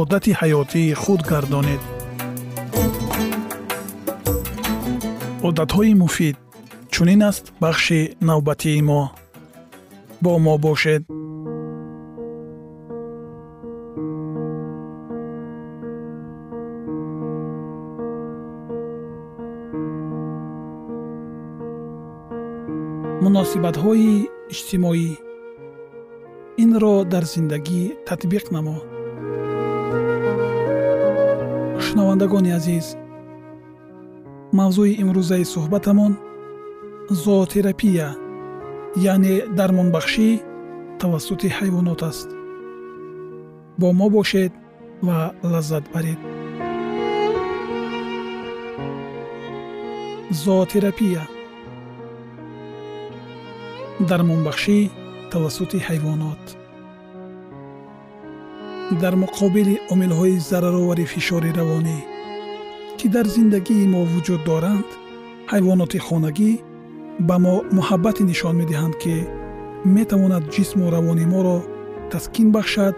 одати ҳаётии худ гардонед. Одатҳои муфид чунин аст бахши навбатии мо. Бо мо бошед. Муносибатҳои иҷтимоӣ. Инро дар зиндагӣ татбиқ намо шунавандагони азиз. Мавзӯи имрӯзаи суҳбатамон зоотерапия яъне дармонбахшӣ тавассути ҳайвонот аст. Бо мо бошед ва лаззат баред. Зоотерапия дармонбахшӣ тавассути ҳайвонот дар муқобили омилҳои зараровари фишори равонӣ ки дар зиндагии мо вуҷуд доранд ҳайвоноти хонагӣ ба мо муҳаббате нишон медиҳанд ки метавонад ҷисму равони моро таскин бахшад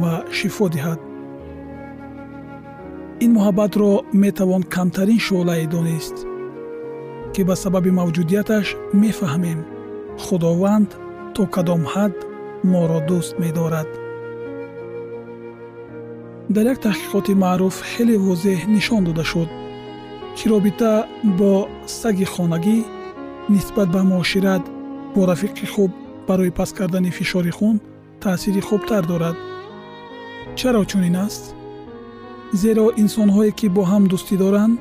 ва шифо диҳад. Ин муҳаббатро метавон камтарин шӯълае донист ки ба сабаби мавҷудияташ мефаҳмем худованд то кадом ҳад моро дӯст медорад дар як таҳқиқоти маъруф хеле возеҳ нишон дода шуд ки робита бо саги хонагӣ нисбат ба муошират бо рафиқи хуб барои паст кардани фишори хун таъсири хубтар дорад. Чаро чунин аст? Зеро инсонҳое ки бо ҳам дӯстӣ доранд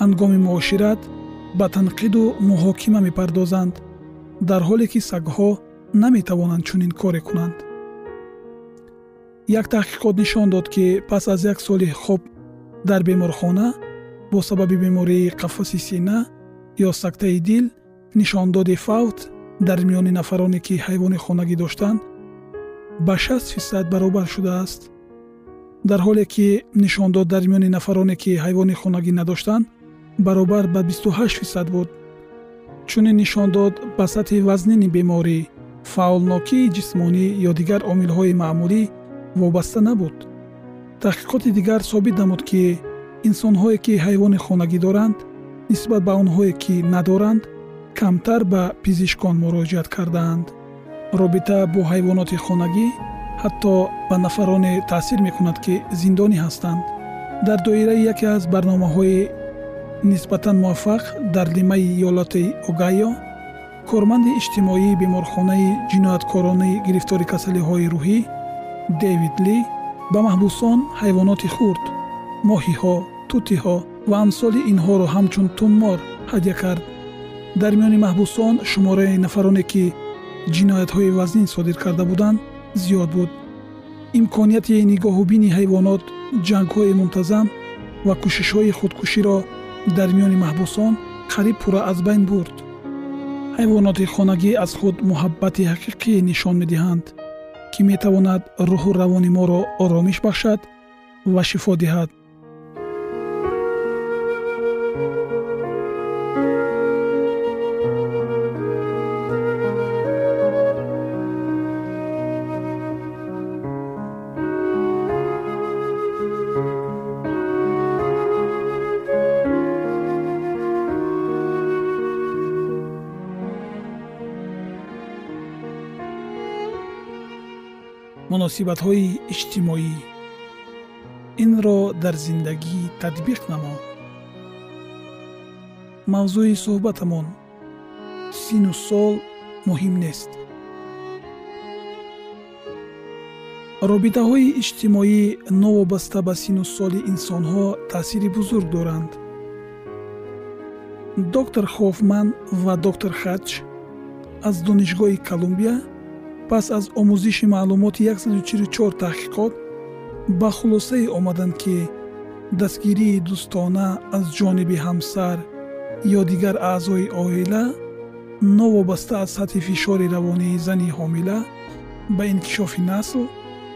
ҳангоми муошират ба танқиду муҳокима мепардозанд дар ҳоле ки сагҳо наметавонанд чунин коре кунанд як таҳқиқот нишон дод ки пас аз як соли хоб дар беморхона бо сабаби бемории қафаси сина ё сактаи дил нишондоди фавт дар миёни нафароне ки ҳайвони хонагӣ доштанд ба 6 фисад баробар шудааст. Дар ҳоле ки нишондод дар миёни нафароне ки ҳайвони хонагӣ надоштанд баробар ба 28 фисад буд. Чунин нишон дод ба сатҳи вазнини беморӣ фаъолнокии ҷисмонӣ ё дигар омилҳои маъмулӣ вобаста набуд. Таҳқиқоти дигар собит намуд ки инсонҳое ки ҳайвони хонагӣ доранд нисбат ба онҳое ки надоранд камтар ба пизишкон муроҷиат кардаанд. Робита бо ҳайвоноти хонагӣ ҳатто ба нафароне таъсир мекунад ки зиндонӣ ҳастанд. Дар доираи яке аз барномаҳои нисбатан муваффақ дар лимаи иёлоти огайо корманди иҷтимоии беморхонаи ҷинояткорони гирифтори касалиҳои рӯҳӣ дэвид ли ба маҳбусон ҳайвоноти хурд моҳиҳо тутиҳо ва амсоли инҳоро ҳамчун туммор ҳадя кард. Дар миёни маҳбусон шумораи нафароне ки ҷиноятҳои вазнин содир карда буданд зиёд буд. Имконияти нигоҳубини ҳайвонот ҷангҳои мунтазам ва кӯшишҳои худкуширо дар миёни маҳбусон қариб пурра аз байн бурд. Ҳайвоноти хонагӣ аз худ муҳаббати ҳақиқӣ нишон медиҳанд ки метавонад рӯҳу равони моро оромиш бахшад ва шифо диҳад муносибатҳои иҷтимоӣ. Инро дар зиндагӣ татбиқ намо. Мавзӯи суҳбатамон сину сол муҳим нест. Робитаҳои иҷтимоӣ новобаста ба сину соли инсонҳо таъсири бузург доранд. Доктор хофман ва доктор хач аз донишгоҳи колумбия пас аз омӯзиши маълумоти 144 таҳқиқот ба хулосае омаданд ки дастгирии дӯстона аз ҷониби ҳамсар ё дигар аъзои оила новобаста аз сатҳи фишори равонии зани ҳомила ба инкишофи насл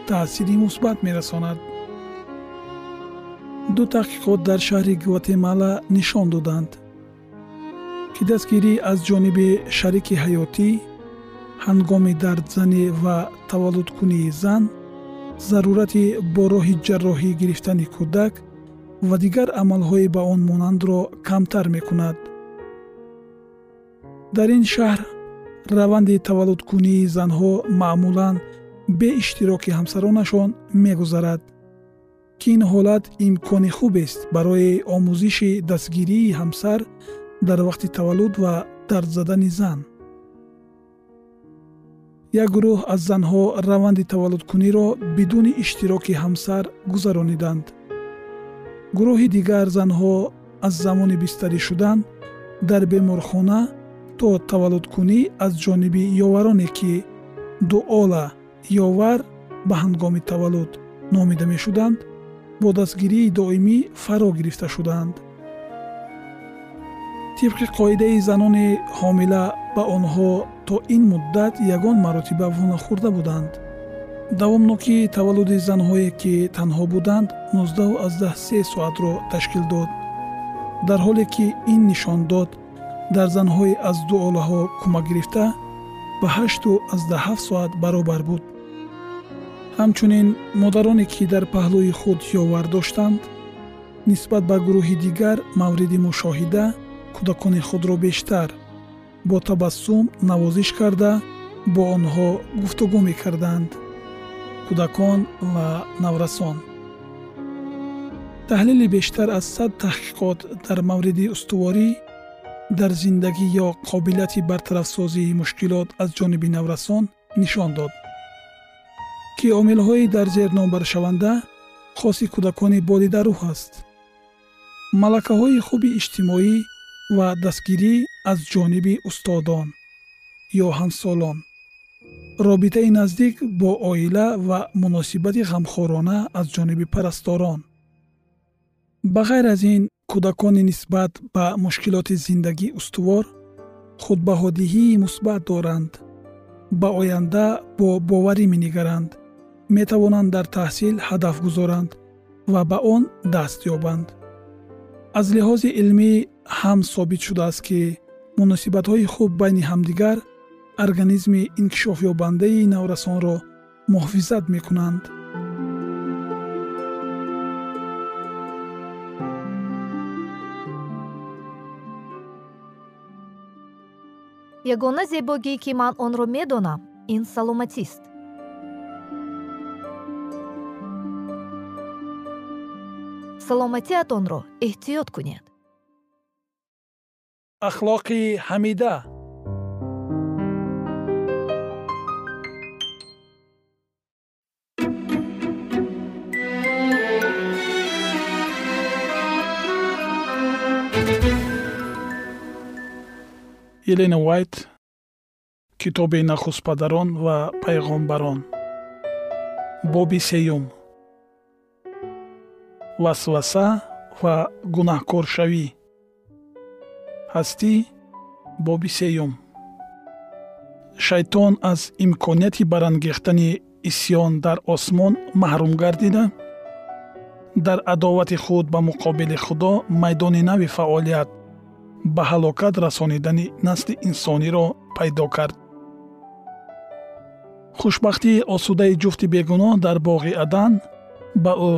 таъсири мусбат мерасонад. Ду таҳқиқот дар шаҳри гватемала нишон доданд ки дастгирӣ аз ҷониби шарики ҳаётӣ ҳангоми дардзанӣ ва таваллудкунии зан зарурати бо роҳи ҷарроҳӣ гирифтани кӯдак ва дигар амалҳои ба он монандро камтар мекунад. Дар ин шаҳр раванди таваллудкунии занҳо маъмулан бе иштироки ҳамсаронашон мегузарад ки ин ҳолат имкони хубест барои омӯзиши дастгирии ҳамсар дар вақти таваллуд ва дардзадани зан як гурӯҳ аз занҳо раванди таваллудкуниро бидуни иштироки ҳамсар гузарониданд. Гурӯҳи дигар занҳо аз замони бистарӣ шудан дар беморхона то таваллудкунӣ аз ҷониби ёвароне ки дуола ёвар ба ҳангоми таваллуд номида мешуданд бо дастгирии доимӣ фаро гирифта шуданд. Тибқи қоидаи занони ҳомила ба онҳо то ин муддат ягон маротиба вонахӯрда буданд. Давомнокии таваллуди занҳое ки танҳо буданд 19 соатро ташкил дод. Дар ҳоле ки ин нишон дод дар занҳои аз ду олаҳо кӯмак гирифта ба 87 соат баробар буд. Ҳамчунин модароне ки дар паҳлӯи худ ёвар доштанд нисбат ба гурӯҳи дигар мавриди мушоҳида кӯдакони худро бештар бо табассум навозиш карда бо онҳо гуфтугӯ мекарданд. кӯдакон ва наврасон. Таҳлили бештар аз сад таҳқиқот дар мавриди устуворӣ дар зиндагӣ ё қобилияти бартарафсозии мушкилот аз ҷониби наврасон нишон дод. Ки омилҳои дар зер номбаршаванда хоси кӯдакони болидарӯҳ аст. Малакаҳои хуби иҷтимоӣ ва дастгирӣ аз ҷониби устодон ё ҳамсолон. робитаи наздик бо оила ва муносибати ғамхорона аз ҷониби парасторон. ба ғайр аз ин кӯдакони нисбат ба мушкилоти зиндагӣ устувор худбаҳодиҳии мусбат доранд. ба оянда бо боварӣ менигаранд метавонанд дар таҳсил ҳадаф гузоранд ва ба он даст ёбанд аз лиҳози илмӣ ҳам собит шудааст ки муносибатҳои хуб байни ҳамдигар организми инкишофёбандаи наврасонро муҳофизат мекунанд. Ягона зебогӣ ки ман онро медонам ин саломатист. Саломатиатонро эҳтиёт кунед. Ахлоқи ҳамида. Елена вайт китоби нахустпадарон ва пайғомбарон боби сеюм васваса ва гунаҳкоршавӣ ҳастӣ боби сеюм. Шайтон аз имконияти барангехтани исьён дар осмон маҳрум гардида. Дар адовати худ ба муқобили худо майдони нави фаъолият ба ҳалокат расонидани насли инсониро пайдо кард. Хушбахтии осудаи ҷуфти бегуноҳ дар боғи адан ба ӯ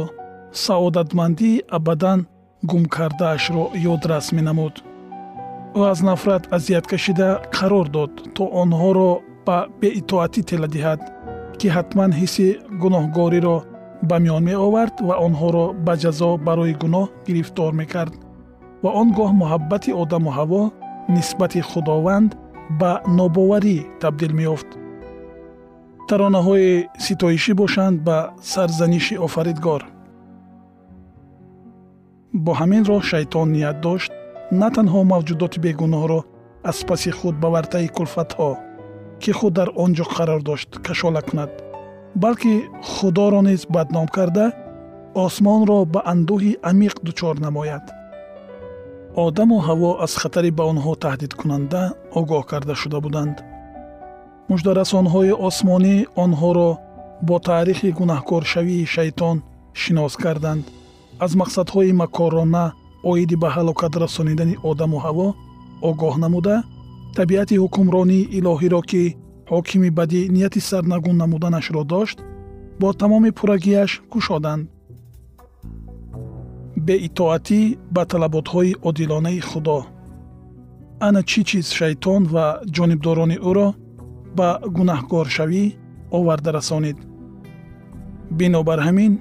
саодатмандии абадан гум кардаашро ёдрас менамуд. Ӯ аз нафрат азият кашида қарор дод то онҳоро ба беитоатӣ тела диҳад ки ҳатман ҳисси гуноҳгориро ба миён меовард ва онҳоро ба ҷазо барои гуноҳ гирифтор мекард. Ва он гоҳ муҳаббати одаму ҳаво нисбати худованд ба нобоварӣ табдил меёфт. Таронаҳои ситоишӣ бошанд ба сарзаниши офаридгор бо ҳамин роҳ шайтон ният дошт на танҳо мавҷудоти бегуноҳро аз паси худ ба вартаи кулфатҳо ки худ дар он ҷо қарор дошт кашола кунад балки худоро низ бадном карда осмонро ба андӯҳи амиқ дучор намояд. Одаму ҳаво аз хатари ба онҳо таҳдидкунанда огоҳ карда шуда буданд. Муждарасонҳои осмонӣ онҳоро бо таърихи гунаҳкоршавии шайтон шинос карданд аз мақсадҳои макорона оиди ба ҳалокат расонидани одаму ҳаво огоҳ намуда табиати ҳукмронии илоҳиро ки ҳокими бадӣ нияти сарнагун намуданашро дошт бо тамоми пуррагияш кушоданд беитоатӣ ба талаботҳои одилонаи худо. Ана чӣ чиз шайтон ва ҷонибдорони ӯро ба гунаҳкоршавӣ оварда расонид? Бинобар ҳамин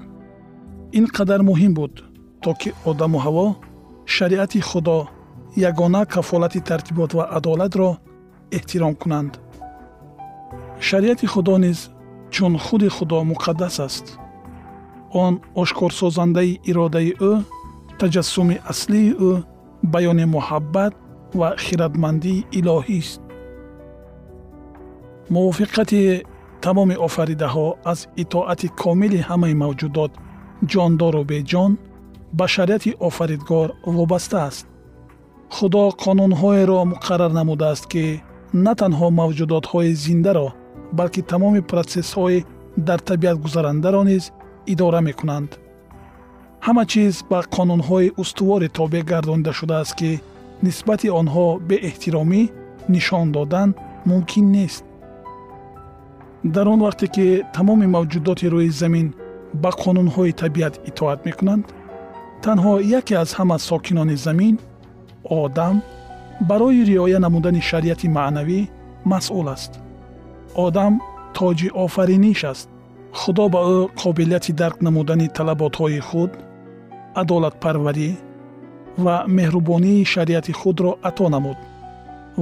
ин қадар муҳим буд то ки одаму ҳаво шариати худо ягона кафолати тартибот ва адолатро эҳтиром кунанд шариати худо низ чун худи худо муқаддас аст он ошкорсозандаи иродаи ӯ таҷассуми аслии ӯ баёни муҳаббат ва хиратмандии илоҳист мувофиқати тамоми офаридаҳо аз итоати комили ҳамаи мавҷудот ҷондору беҷон ба шариати офаридгор вобаста аст. Худо қонунҳоеро муқаррар намудааст ки на танҳо мавҷудотҳои зиндаро балки тамоми протсессҳои дар табиат гузарандаро низ идора мекунанд. Ҳама чиз ба қонунҳои устуворе тобеъ гардонида шудааст ки нисбати онҳо беэҳтиромӣ нишон додан мумкин нест. Дар он вақте ки тамоми мавҷудоти рӯи замин ба қонунҳои табиат итоат мекунанд. Танҳо яке аз ҳама сокинони замин одам барои риоя намудани шариати маънавӣ масъул аст. Одам тоҷи офариниш аст. Худо ба ӯ қобилияти дарк намудани талаботҳои худ адолатпарварӣ ва меҳрубонии шариати худро ато намуд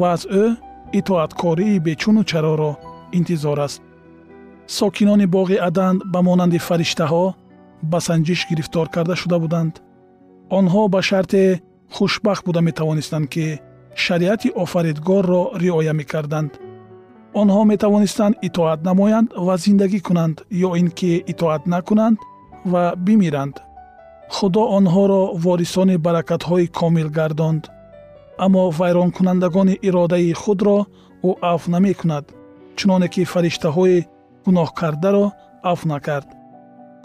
ва аз ӯ итоаткории бечуну чароро интизор аст сокинони боғи адан ба монанди фариштаҳо ба санҷиш гирифтор карда шуда буданд. Онҳо ба шарте хушбахт буда метавонистанд ки шариати офаридгорро риоя мекарданд. Онҳо метавонистанд итоат намоянд ва зиндагӣ кунанд ё ин ки итоат накунанд ва бимиранд. Худо онҳоро ворисони баракатҳои комил гардонд. Аммо вайронкунандагони иродаи худро ӯ афв намекунад чуноне ки фариштаҳои гуноҳкардаро афв накард.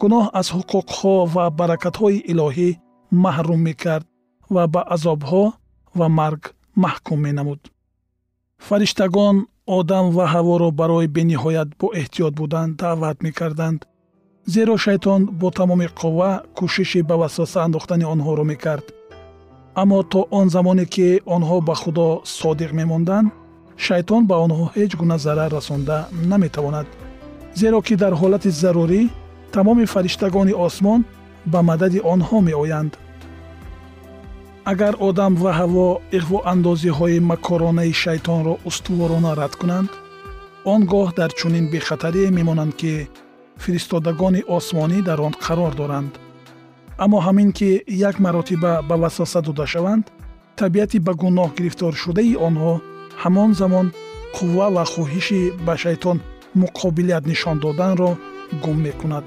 Гуноҳ аз ҳуқуқҳо ва баракатҳои илоҳӣ маҳрум мекард ва ба азобҳо ва марг маҳкум менамуд. Фариштагон одам ва ҳаворо барои бениҳоят боэҳтиёт будан даъват мекарданд зеро шайтон бо тамоми қувва кӯшиши ба васваса андохтани онҳоро мекард. Аммо то он замоне ки онҳо ба худо содиқ мемонданд шайтон ба онҳо ҳеҷ гуна зарар расонда наметавонад зеро ки дар ҳолати зарурӣ тамоми фариштагони осмон ба мадади онҳо меоянд. Агар одам ва ҳаво иғвоандозиҳои макоронаи шайтонро устуворона рад кунанд он гоҳ дар чунин бехатарие мемонанд ки фиристодагони осмонӣ дар он қарор доранд. Аммо ҳамин ки як маротиба ба васваса дода шаванд табиати ба гуноҳ гирифторшудаи онҳо ҳамон замон қувва ва хоҳиши ба шайтон муқобилият нишон доданро гум мекунад.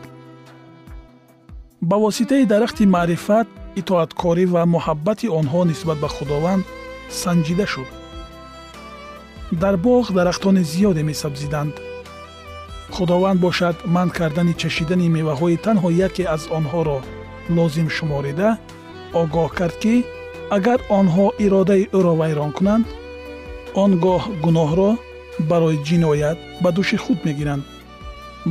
Ба воситаи дарахти маърифат итоаткорӣ ва муҳаббати онҳо нисбат ба худованд санҷида шуд. Дар боғ дарахтони зиёде месабзиданд. Худованд бошад манъ кардани чашидани меваҳои танҳо яке аз онҳоро лозим шуморида огоҳ кард ки агар онҳо иродаи ӯро вайрон кунанд он гоҳ гуноҳро барои ҷиноят ба дӯши худ мегиранд.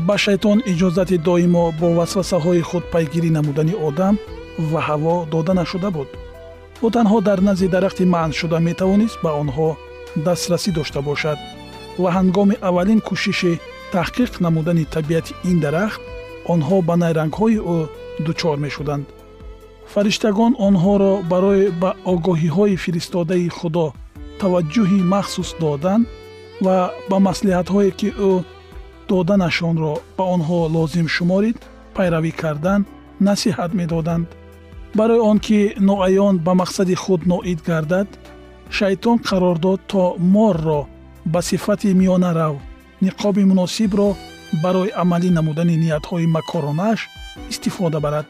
Ба шайтон иҷозати доимо бо васвасаҳои худ пайгирӣ намудани одам ва ҳаво дода нашуда буд. Ӯ танҳо дар назди дарахти маъншуда метавонист ба онҳо дастрасӣ дошта бошад ва ҳангоми аввалин кӯшиши таҳқиқ намудани табиати ин дарахт онҳо ба найрангҳои ӯ дучор мешуданд. Фариштагон онҳоро барои ба огоҳиҳои фиристодаи худо таваҷҷӯҳи махсус додан ва ба маслиҳатҳое ки ӯ доданашонро ба онҳо лозим шуморид пайравӣ кардан насиҳат медоданд. Барои он ки ноаён ба мақсади худ ноид гардад шайтон қарор дод то морро ба сифати миёнарав ниқоби муносибро барои амалӣ намудани ниятҳои макоронааш истифода барад.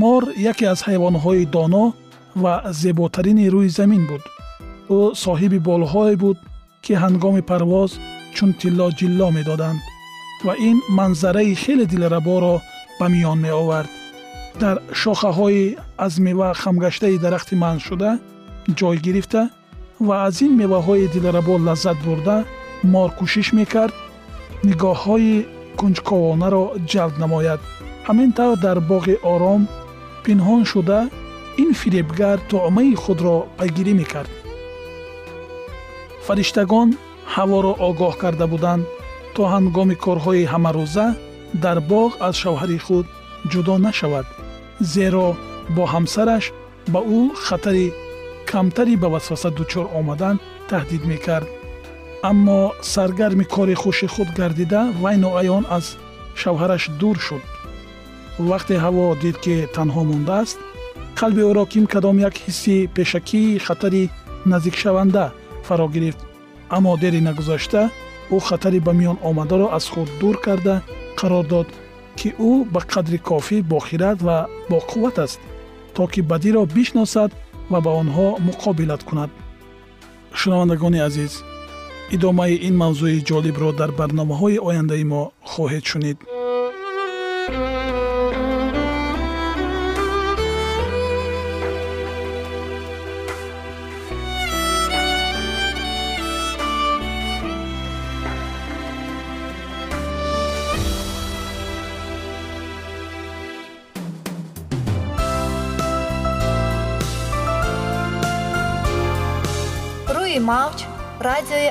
Мор яке аз ҳайвонҳои доно ва зеботарини рӯи замин буд. Ӯ соҳиби болҳое буд ки ҳангоми парвоз чун тилло ҷилло медоданд ва ин манзараи хеле дилраборо ба миён меовард. Дар шохаҳои аз мева хамгаштаи дарахти манъшуда ҷой гирифта ва аз ин меваҳои дилрабо лаззат бурда мор кӯшиш мекард нигоҳҳои кунҷковонаро ҷалб намояд. Ҳамин тавр дар боғи ором пинҳон шуда ин фиребгар туъмаи худро пайгирӣ мекард фариштагон ҳаворо огоҳ карда буданд то ҳангоми корҳои ҳамарӯза дар боғ аз шавҳари худ ҷудо нашавад зеро бо ҳамсараш ба ӯ хатари камтари ба васваса дучор омадан таҳдид мекард. Аммо саргарми кори хуши худ гардида вай ноаён аз шавҳараш дур шуд. Вақте ҳаво дид ки танҳо мондааст қалби ӯро ким кадом як ҳисси пешакии хатари наздикшаванда фаро гирифт. Аммо дери нагузашта ӯ хатари ба миён омадаро аз худ дур карда қарор дод ки ӯ ба қадри кофӣ бохират ва боқувват аст то ки бадиро бишносад ва ба онҳо муқобилат кунад. Шунавандагони азиз идомаи ин мавзӯи ҷолибро дар барномаҳои ояндаи мо хоҳед шунид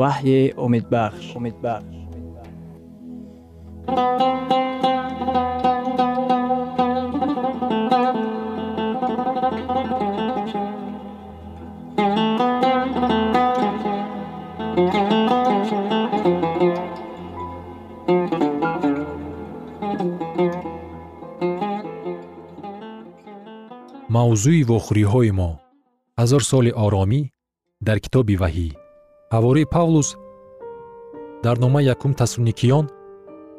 ваҳйи умедбахш умедбахш thank you мавзӯи вохӯриҳои мо ҳазор соли оромӣ дар китоби ваҳӣ. Ҳавории павлус дар нома якум тассалуникиён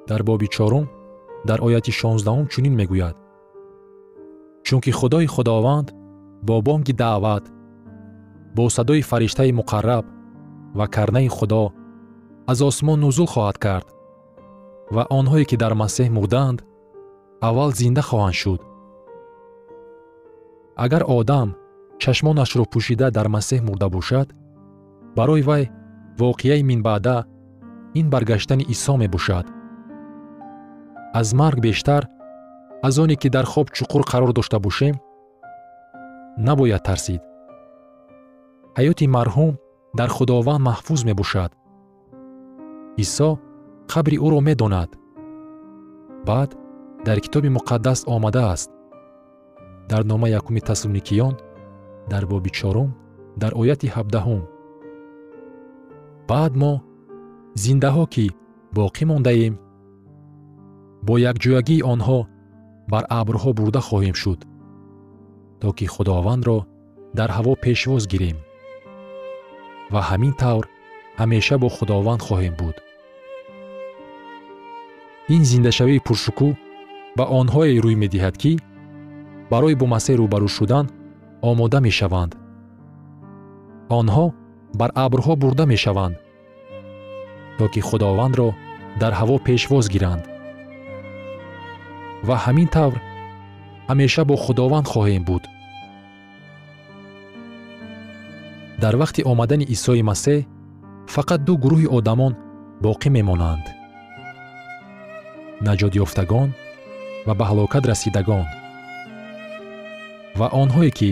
дар боби чорум дар ояти шонздаҳум чунин мегӯяд. Чунки худои худованд бо бонги даъват бо садои фариштаи муқарраб ва карнаи худо аз осмон нузул хоҳад кард ва онҳое ки дар масеҳ мурдаанд аввал зинда хоҳанд шуд. Агар одам чашмонашро пӯшида дар масеҳ мурда бошад. Барои вай воқеаи минбаъда ин баргаштани исо мебошад аз марг бештар аз оне ки дар хоб чуқур қарор дошта бошем набояд тарсид. Ҳаёти марҳум дар худованд маҳфуз мебошад. Исо қабри ӯро медонад. Баъд дар китоби муқаддас омадааст. Дар нома якуми тассалуникиён дар боби чорум дар ояти ҳабдаҳум. Баъд мо зиндаҳо ки боқӣ мондаем бо якҷоягии онҳо бар абрҳо бурда хоҳем шуд то ки худовандро дар ҳаво пешвоз гирем. Ва ҳамин тавр ҳамеша бо худованд хоҳем буд. Ин зиндашавии пуршукӯҳ ба онҳое рӯй медиҳад ки барои бо масеҳ рӯбарӯ шудан омода мешаванд. Онҳо бар абрҳо бурда мешаванд то ки худовандро дар ҳаво пешвоз гиранд ва ҳамин тавр ҳамеша бо худованд хоҳем буд. Дар вақти омадани исои масеҳ фақат ду гурӯҳи одамон боқӣ мемонанд. Наҷотёфтагон ва ба ҳалокат расидагон ва онҳое ки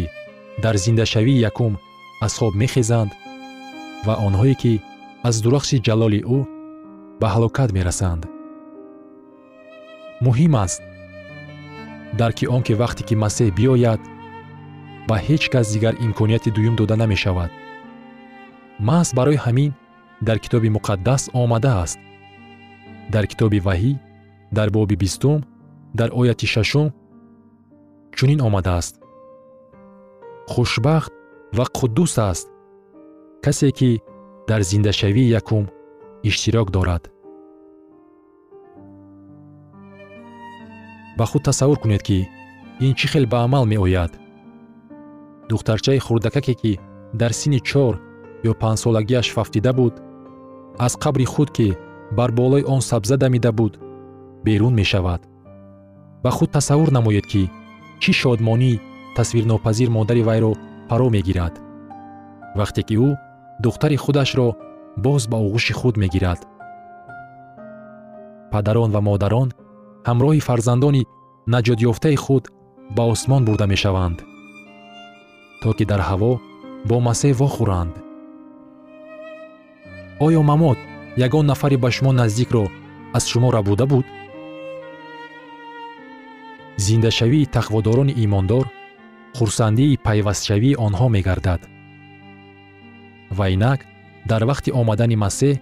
дар зиндашавии якум аз хоб мехезанд ва онҳое ки аз дурахши ҷалоли ӯ ба ҳалокат мерасанд. Муҳим аст дарки он ки вақте ки масеҳ биёяд ба ҳеҷ кас дигар имконияти дуюм дода намешавад. Маҳз барои ҳамин дар китоби муқаддас омадааст дар китоби ваҳӣ дар боби бистум дар ояти шашум чунин омадааст хушбахт ва қуддус аст. Касе ки дар зиндашавии якум иштирок дорад. Ба худ тасаввур кунед ки ин чӣ хел ба амал меояд? Духтарчаи хурдакаке ки дар синни чор ё панҷсолагиаш фафтида буд аз қабри худ ки бар болои он сабза дамида буд берун мешавад. Ба худ тасаввур намоед ки чӣ шодмонӣ тасвирнопазир модари вайро фаро мегирад. Вақте ки ӯ духтари худашро боз ба оғӯши худ мегирад. Падарон ва модарон ҳамроҳи фарзандони наҷотёфтаи худ ба осмон бурда мешаванд то ки дар ҳаво бо масеҳ вохӯранд. Оё мамот ягон нафари ба шумо наздикро аз шумо рабуда буд? Зиндашавии тақводорони имондор хурсандии пайвастшавии онҳо мегардад. Ва инак дар вақти омадани масеҳ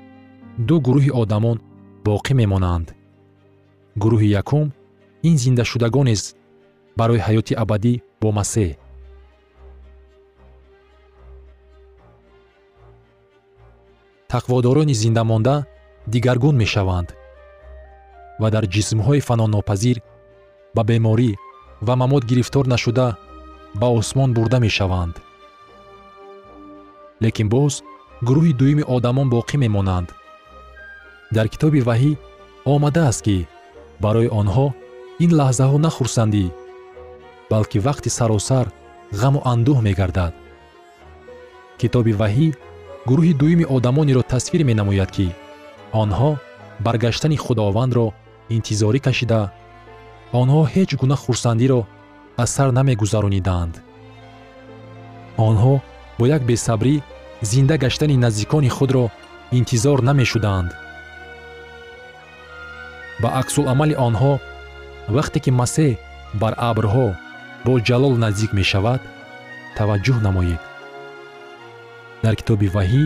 ду гурӯҳи одамон боқӣ мемонанд. Гурӯҳи якум ин зиндашудагонест барои ҳаёти абадӣ бо масеҳ. Тақводорони зиндамонда дигаргун мешаванд ва дар ҷисмҳои фаноннопазир ба беморӣ ва мамот гирифтор нашуда ба осмон бурда мешаванд. Лекин боз гурӯҳи дуюми одамон боқӣ мемонанд. Дар китоби ваҳӣ омадааст ки барои онҳо ин лаҳзаҳо на хурсандӣ балки вақти саросар ғаму андӯҳ мегардад. Китоби ваҳӣ гурӯҳи дуюми одамонеро тасвир менамояд ки онҳо баргаштани худовандро интизорӣ кашида онҳо ҳеҷ гуна хурсандиро аз сар намегузаронидаанд. Онҳо бо як бесабрӣ зинда гаштани наздикони худро интизор намешудаанд ба аксуламали онҳо вақте ки масеҳ бар абрҳо бо ҷалол наздик мешавад таваҷҷӯҳ намоед. Дар китоби ваҳӣ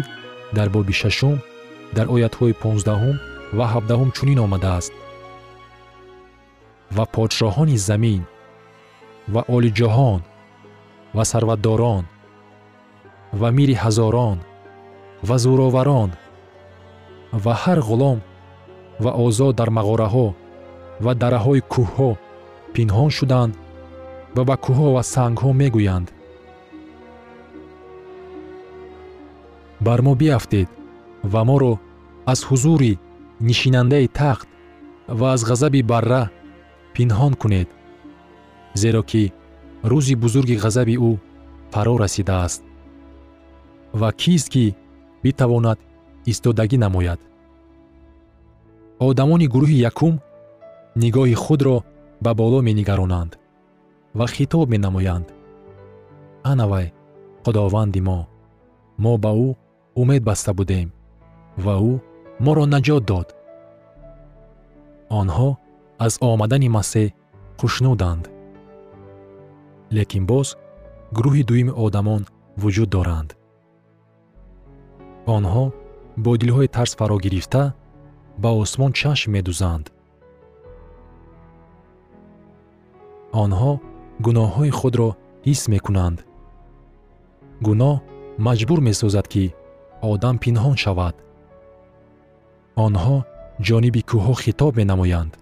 дар боби шашум дар оятҳои понздаҳум ва ҳабдаҳум чунин омадааст. Ва подшоҳони замин ва олиҷоҳон ва сарватдорон ва мири ҳазорон ва зӯроварон ва ҳар ғулом ва озод дар мағораҳо ва дараҳои кӯҳҳо пинҳон шуданд ва ба кӯҳҳо ва сангҳо мегӯянд. Бар мо биафтед ва моро аз ҳузури нишинандаи тахт ва аз ғазаби барра пинҳон кунед зеро ки рӯзи бузурги ғазаби ӯ фаро расидааст. Ва кист ки битавонад истодагӣ намояд. Одамони гурӯҳи якум нигоҳи худро ба боло менигаронанд ва хитоб менамоянд. Ана вай худованди мо. Мо ба ӯ умед баста будем ва ӯ моро наҷот дод. Онҳо аз омадани масеҳ хушнуданд лекин боз гурӯҳи дуюми одамон вуҷуд доранд. Онҳо бо дилҳои тарс фаро гирифта ба осмон чашм медӯзанд онҳо гуноҳҳои худро ҳис мекунанд. Гуноҳ маҷбур месозад ки одам пинҳон шавад. Онҳо ҷониби кӯҳҳо хитоб менамоянд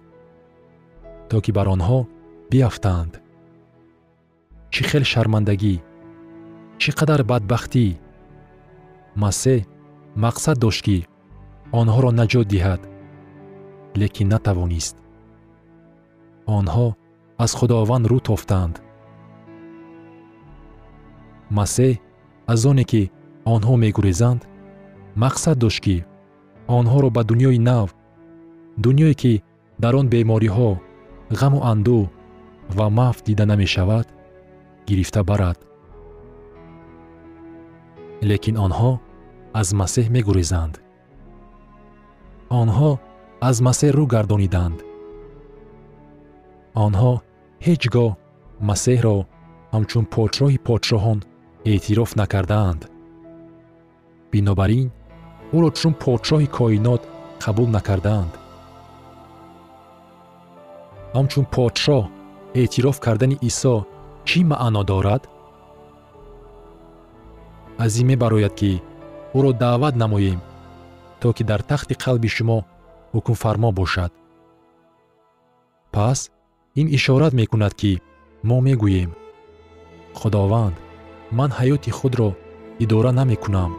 то ки бар онҳо биафтанд чӣ хел шармандагӣ? Чӣ қадар бадбахтӣ? Масеҳ мақсад дошт ки онҳоро наҷот диҳад лекин натавонист. Онҳо аз худованд рӯ тофтанд. Масеҳ аз оне ки онҳо мегурезанд мақсад дошт ки онҳоро ба дуньёи нав дуньое ки дар он бемориҳо ғаму андӯҳ ва мафт дида намешавад гирифта барад. Лекин онҳо аз масеҳ мегурезанд. Онҳо аз масеҳ рӯ гардониданд. Онҳо ҳеҷ гоҳ масеҳро ҳамчун подшоҳи подшоҳон эътироф накардаанд. Бинобар ин ӯро чун подшоҳи коинот қабул накардаанд. Ҳамчун подшоҳ эътироф кардани исо чӣ маъно дорад? Аз ин мебарояд ки ӯро даъват намоем то ки дар тахти қалби шумо ҳукмфармо бошад. Пас ин ишорат мекунад ки мо мегӯем. Худованд ман ҳаёти худро идора намекунам.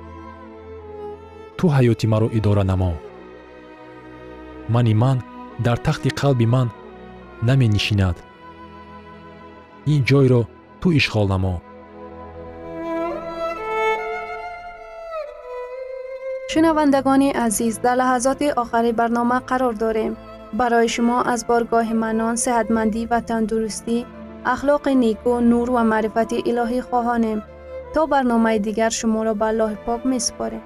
Ту ҳаёти маро идора намо. Мани ман дар тахти қалби ман наменишинад ин ҷойро ту ишғол намо шунавандагони азиз дар лаҳазоти охари барнома қарор дорем барои шумо аз боргоҳи манон сеҳатмандӣ ва тандурустӣ ахлоқи неку нур ва маърифати илоҳӣ хоҳонем то барномаи дигар шуморо ба аллоҳи пок месупорем